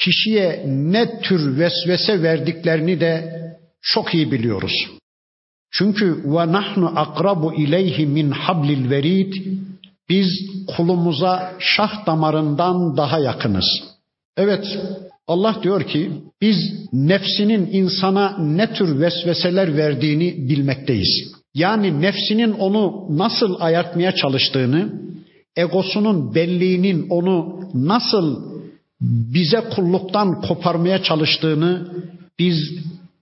kişiye ne tür vesvese verdiklerini de çok iyi biliyoruz. Çünkü ve nahnu akrabu ileyhi min hablil verid biz kulumuza şah damarından daha yakınız. Evet Allah diyor ki biz nefsinin insana ne tür vesveseler verdiğini bilmekteyiz. Yani nefsinin onu nasıl ayartmaya çalıştığını, egosunun belliğinin onu nasıl bize kulluktan koparmaya çalıştığını biz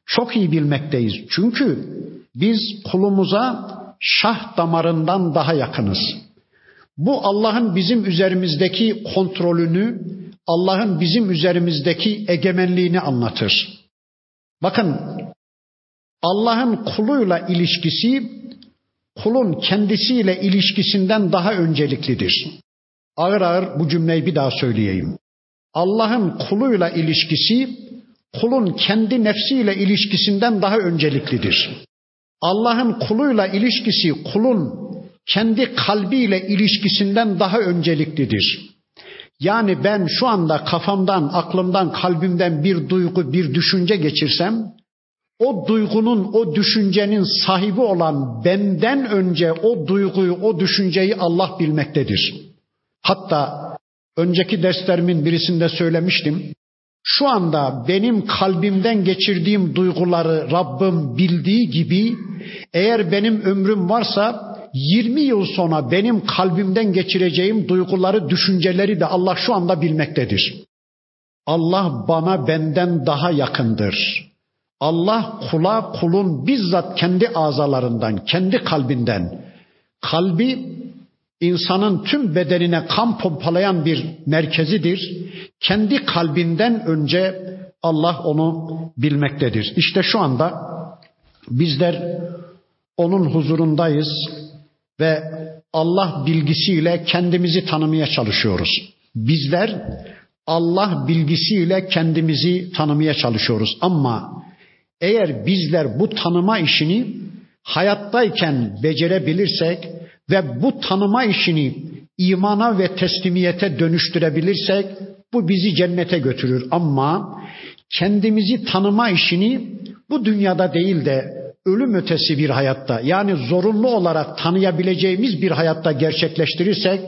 çok iyi bilmekteyiz. Çünkü biz kulumuza şah damarından daha yakınız. Bu Allah'ın bizim üzerimizdeki kontrolünü, Allah'ın bizim üzerimizdeki egemenliğini anlatır. Bakın Allah'ın kuluyla ilişkisi kulun kendisiyle ilişkisinden daha önceliklidir. Ağır ağır bu cümleyi bir daha söyleyeyim. Allah'ın kuluyla ilişkisi kulun kendi nefsiyle ilişkisinden daha önceliklidir. Allah'ın kuluyla ilişkisi kulun kendi kalbiyle ilişkisinden daha önceliklidir. Yani ben şu anda kafamdan, aklımdan, kalbimden bir duygu, bir düşünce geçirsem, o duygunun, o düşüncenin sahibi olan benden önce o duyguyu, o düşünceyi Allah bilmektedir. Hatta önceki derslerimin birisinde söylemiştim. Şu anda benim kalbimden geçirdiğim duyguları Rabbim bildiği gibi eğer benim ömrüm varsa 20 yıl sonra benim kalbimden geçireceğim duyguları, düşünceleri de Allah şu anda bilmektedir. Allah bana benden daha yakındır. Allah kula kulun bizzat kendi azalarından, kendi kalbinden. Kalbi insanın tüm bedenine kan pompalayan bir merkezidir. Kendi kalbinden önce Allah onu bilmektedir. İşte şu anda bizler onun huzurundayız ve Allah bilgisiyle kendimizi tanımaya çalışıyoruz. Bizler Allah bilgisiyle kendimizi tanımaya çalışıyoruz. Ama eğer bizler bu tanıma işini hayattayken becerebilirsek ve bu tanıma işini imana ve teslimiyete dönüştürebilirsek bu bizi cennete götürür. Ama kendimizi tanıma işini bu dünyada değil de ölüm ötesi bir hayatta yani zorunlu olarak tanıyabileceğimiz bir hayatta gerçekleştirirsek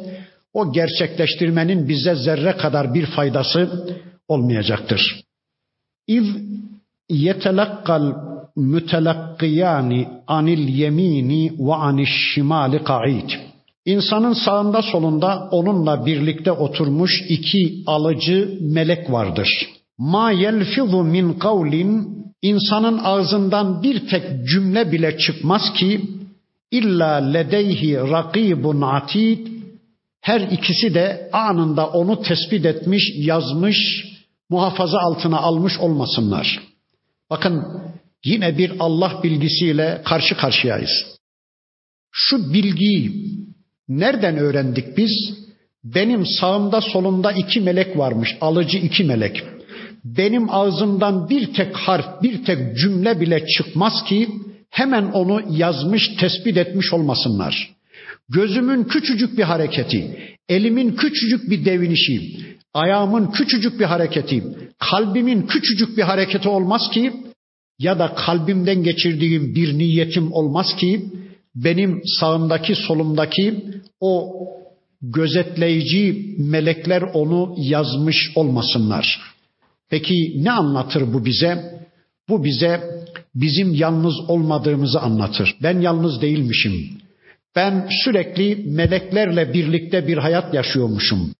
o gerçekleştirmenin bize zerre kadar bir faydası olmayacaktır. İz yetelakkal mütelakkiyani anil yemini ve aniş şimali ka'id. İnsanın sağında solunda onunla birlikte oturmuş iki alıcı melek vardır. Ma yelfizu min kavlin insanın ağzından bir tek cümle bile çıkmaz ki illa ledeyhi rakibun atid her ikisi de anında onu tespit etmiş, yazmış, muhafaza altına almış olmasınlar. Bakın yine bir Allah bilgisiyle karşı karşıyayız. Şu bilgiyi nereden öğrendik biz? Benim sağımda solumda iki melek varmış, alıcı iki melek. Benim ağzımdan bir tek harf, bir tek cümle bile çıkmaz ki hemen onu yazmış, tespit etmiş olmasınlar. Gözümün küçücük bir hareketi, elimin küçücük bir devinişi, ayağımın küçücük bir hareketi, kalbimin küçücük bir hareketi olmaz ki ya da kalbimden geçirdiğim bir niyetim olmaz ki benim sağımdaki solumdaki o gözetleyici melekler onu yazmış olmasınlar. Peki ne anlatır bu bize? Bu bize bizim yalnız olmadığımızı anlatır. Ben yalnız değilmişim. Ben sürekli meleklerle birlikte bir hayat yaşıyormuşum.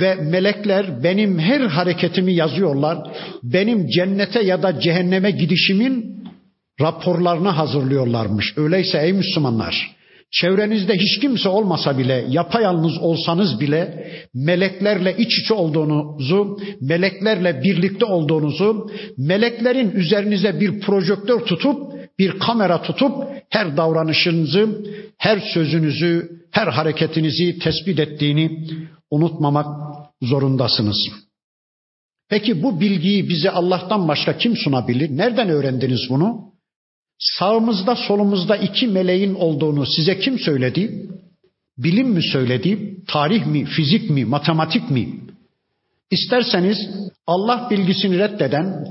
Ve melekler benim her hareketimi yazıyorlar. Benim cennete ya da cehenneme gidişimin raporlarını hazırlıyorlarmış. Öyleyse ey Müslümanlar, çevrenizde hiç kimse olmasa bile, yapayalnız olsanız bile meleklerle iç içe olduğunuzu, meleklerle birlikte olduğunuzu, meleklerin üzerinize bir projektör tutup, bir kamera tutup her davranışınızı, her sözünüzü, her hareketinizi tespit ettiğini unutmamak zorundasınız. Peki bu bilgiyi bize Allah'tan başka kim sunabilir? Nereden öğrendiniz bunu? Sağımızda solumuzda iki meleğin olduğunu size kim söyledi? Bilim mi söyledi? Tarih mi, fizik mi, matematik mi? İsterseniz Allah bilgisini reddeden,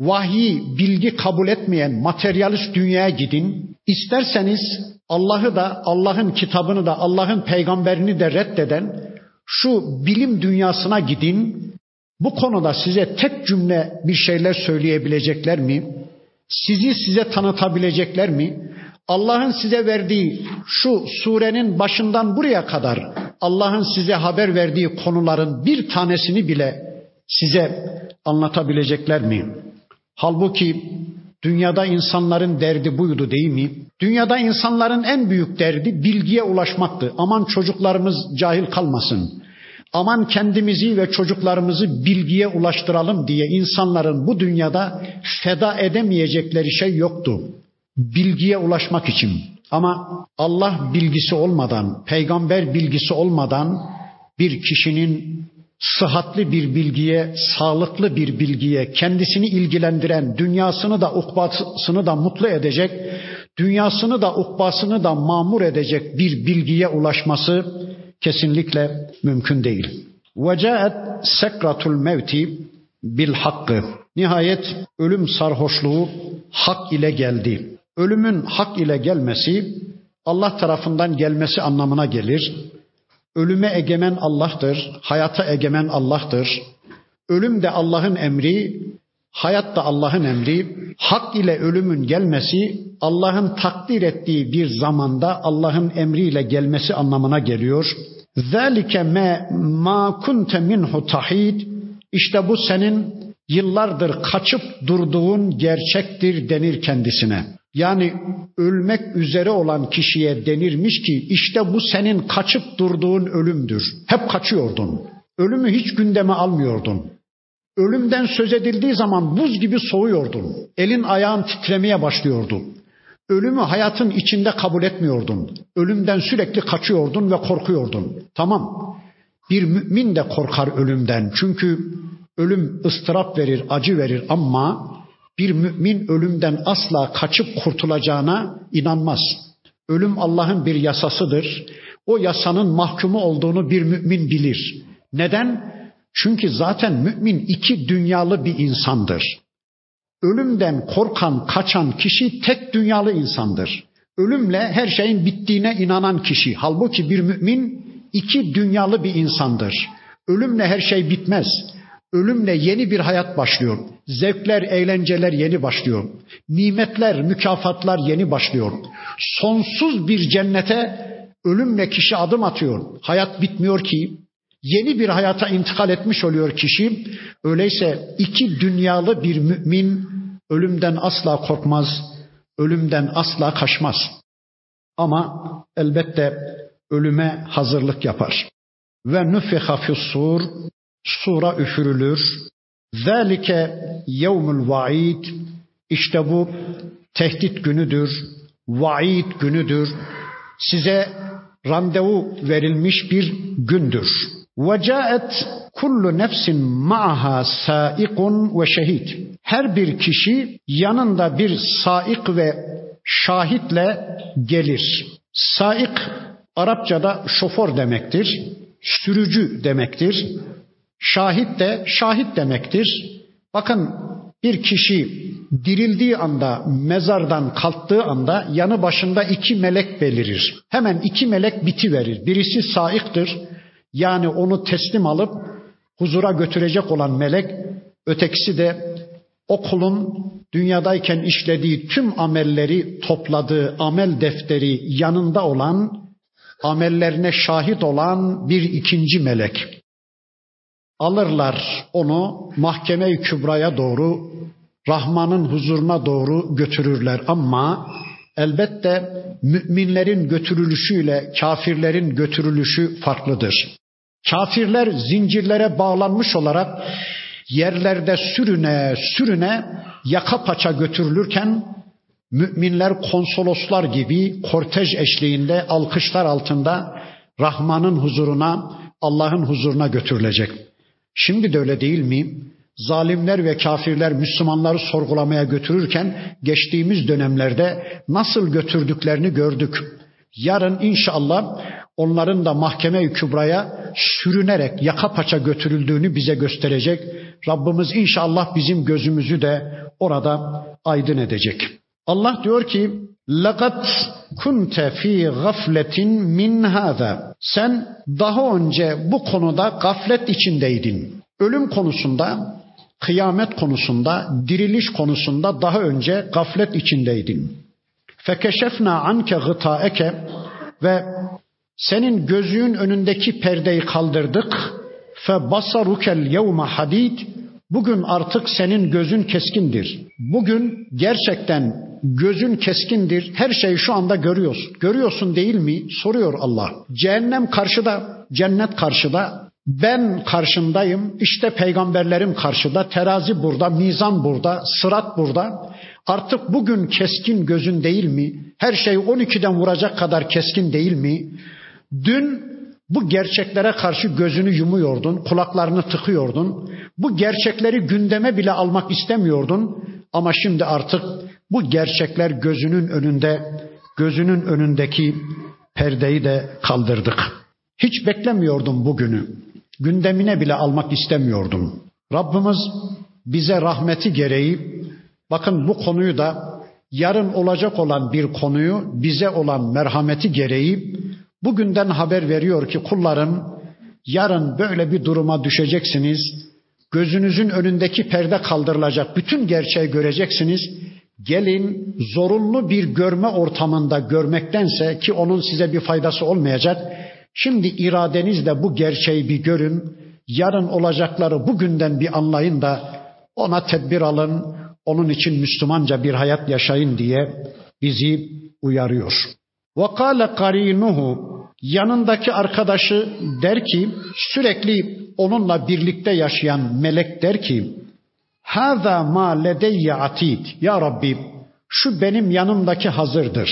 vahyi, bilgi kabul etmeyen materyalist dünyaya gidin. İsterseniz Allah'ı da, Allah'ın kitabını da, Allah'ın peygamberini de reddeden şu bilim dünyasına gidin. Bu konuda size tek cümle bir şeyler söyleyebilecekler mi? Sizi size tanıtabilecekler mi? Allah'ın size verdiği şu surenin başından buraya kadar Allah'ın size haber verdiği konuların bir tanesini bile size anlatabilecekler mi? Halbuki dünyada insanların derdi buydu değil mi? Dünyada insanların en büyük derdi bilgiye ulaşmaktı. Aman çocuklarımız cahil kalmasın. Aman kendimizi ve çocuklarımızı bilgiye ulaştıralım diye insanların bu dünyada feda edemeyecekleri şey yoktu. Bilgiye ulaşmak için. Ama Allah bilgisi olmadan, peygamber bilgisi olmadan bir kişinin sıhhatli bir bilgiye, sağlıklı bir bilgiye, kendisini ilgilendiren, dünyasını da ukbasını da mutlu edecek, dünyasını da ukbasını da mamur edecek bir bilgiye ulaşması kesinlikle mümkün değil. Sekratul mevti bil hakkı. Nihayet ölüm sarhoşluğu hak ile geldi. Ölümün hak ile gelmesi Allah tarafından gelmesi anlamına gelir. Ölüme egemen Allah'tır, hayata egemen Allah'tır. Ölüm de Allah'ın emri, hayat da Allah'ın emri. Hak ile ölümün gelmesi Allah'ın takdir ettiği bir zamanda Allah'ın emriyle gelmesi anlamına geliyor. Zalike me ma kunte minhu tahid. İşte bu senin yıllardır kaçıp durduğun gerçektir denir kendisine. Yani ölmek üzere olan kişiye denirmiş ki işte bu senin kaçıp durduğun ölümdür. Hep kaçıyordun. Ölümü hiç gündeme almıyordun. Ölümden söz edildiği zaman buz gibi soğuyordun. Elin ayağın titremeye başlıyordu. Ölümü hayatın içinde kabul etmiyordun. Ölümden sürekli kaçıyordun ve korkuyordun. Tamam. Bir mümin de korkar ölümden. Çünkü ölüm ıstırap verir, acı verir ama bir mümin ölümden asla kaçıp kurtulacağına inanmaz. Ölüm Allah'ın bir yasasıdır. O yasanın mahkumu olduğunu bir mümin bilir. Neden? Çünkü zaten mümin iki dünyalı bir insandır. Ölümden korkan, kaçan kişi tek dünyalı insandır. Ölümle her şeyin bittiğine inanan kişi. Halbuki bir mümin iki dünyalı bir insandır. Ölümle her şey bitmez. Ölümle yeni bir hayat başlıyor. Zevkler, eğlenceler yeni başlıyor. Nimetler, mükafatlar yeni başlıyor. Sonsuz bir cennete ölümle kişi adım atıyor. Hayat bitmiyor ki. Yeni bir hayata intikal etmiş oluyor kişi. Öyleyse iki dünyalı bir mümin ölümden asla korkmaz, ölümden asla kaçmaz. Ama elbette ölüme hazırlık yapar. Ve nüfiha fissur sura üfürülür. Zalike yevmul vaid işte bu tehdit günüdür, vaid günüdür. Size randevu verilmiş bir gündür. Vecaet kullu nefsin ma'aha saikun ve şehit. Her bir kişi yanında bir saik ve şahitle gelir. Saik Arapçada şoför demektir, sürücü demektir. Şahit de şahit demektir. Bakın bir kişi dirildiği anda, mezardan kalktığı anda yanı başında iki melek belirir. Hemen iki melek biti verir. Birisi saiktir. Yani onu teslim alıp huzura götürecek olan melek, ötekisi de o kulun dünyadayken işlediği tüm amelleri topladığı amel defteri yanında olan, amellerine şahit olan bir ikinci melek. Alırlar onu mahkeme-i kübraya doğru, Rahman'ın huzuruna doğru götürürler ama elbette müminlerin götürülüşüyle kafirlerin götürülüşü farklıdır. Kafirler zincirlere bağlanmış olarak yerlerde sürüne sürüne yaka paça götürülürken müminler konsoloslar gibi kortej eşliğinde alkışlar altında Rahman'ın huzuruna, Allah'ın huzuruna götürülecek. Şimdi de öyle değil mi? Zalimler ve kafirler Müslümanları sorgulamaya götürürken geçtiğimiz dönemlerde nasıl götürdüklerini gördük. Yarın inşallah onların da mahkeme-i kübraya sürünerek yaka paça götürüldüğünü bize gösterecek. Rabbimiz inşallah bizim gözümüzü de orada aydın edecek. Allah diyor ki Lakat kunte fi gafletin min hada. Sen daha önce bu konuda gaflet içindeydin. Ölüm konusunda, kıyamet konusunda, diriliş konusunda daha önce gaflet içindeydin. Fekeşefna anke gıtaeke ve senin gözlüğün önündeki perdeyi kaldırdık. Fe basarukel yevme hadid Bugün artık senin gözün keskindir. Bugün gerçekten gözün keskindir. Her şeyi şu anda görüyorsun. Görüyorsun değil mi? Soruyor Allah. Cehennem karşıda, cennet karşıda. Ben karşındayım. İşte peygamberlerim karşıda. Terazi burada, mizan burada, sırat burada. Artık bugün keskin gözün değil mi? Her şey 12'den vuracak kadar keskin değil mi? Dün bu gerçeklere karşı gözünü yumuyordun, kulaklarını tıkıyordun. Bu gerçekleri gündeme bile almak istemiyordun. Ama şimdi artık bu gerçekler gözünün önünde, gözünün önündeki perdeyi de kaldırdık. Hiç beklemiyordum bugünü. Gündemine bile almak istemiyordum. Rabbimiz bize rahmeti gereği bakın bu konuyu da yarın olacak olan bir konuyu bize olan merhameti gereği Bugünden haber veriyor ki kullarım yarın böyle bir duruma düşeceksiniz. Gözünüzün önündeki perde kaldırılacak. Bütün gerçeği göreceksiniz. Gelin zorunlu bir görme ortamında görmektense ki onun size bir faydası olmayacak. Şimdi iradenizle bu gerçeği bir görün. Yarın olacakları bugünden bir anlayın da ona tedbir alın. Onun için Müslümanca bir hayat yaşayın diye bizi uyarıyor. Vakale karinuhu yanındaki arkadaşı der ki sürekli onunla birlikte yaşayan melek der ki Haza ma ledeyye atid. Ya Rabbi şu benim yanımdaki hazırdır.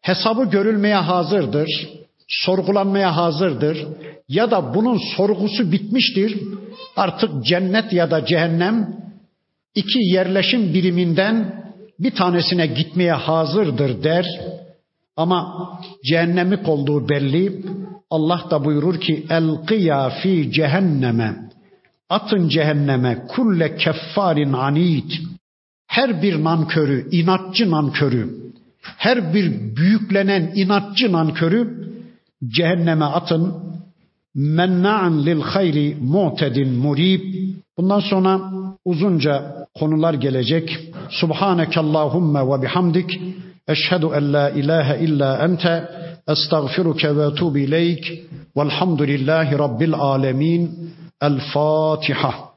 Hesabı görülmeye hazırdır. Sorgulanmaya hazırdır. Ya da bunun sorgusu bitmiştir. Artık cennet ya da cehennem iki yerleşim biriminden bir tanesine gitmeye hazırdır der. Ama cehennemlik olduğu belli. Allah da buyurur ki elqiya fi cehenneme atın cehenneme kulle keffarin anid her bir nankörü, inatçı nankörü, her bir büyüklenen inatçı nankörü cehenneme atın. Menna'an lil hayri mu'tedin murib. Bundan sonra uzunca konular gelecek. Subhaneke Allahumma ve bihamdik. أشهد أن لا إله إلا أنت أستغفرك وأتوب إليك والحمد لله رب العالمين. الفاتحة.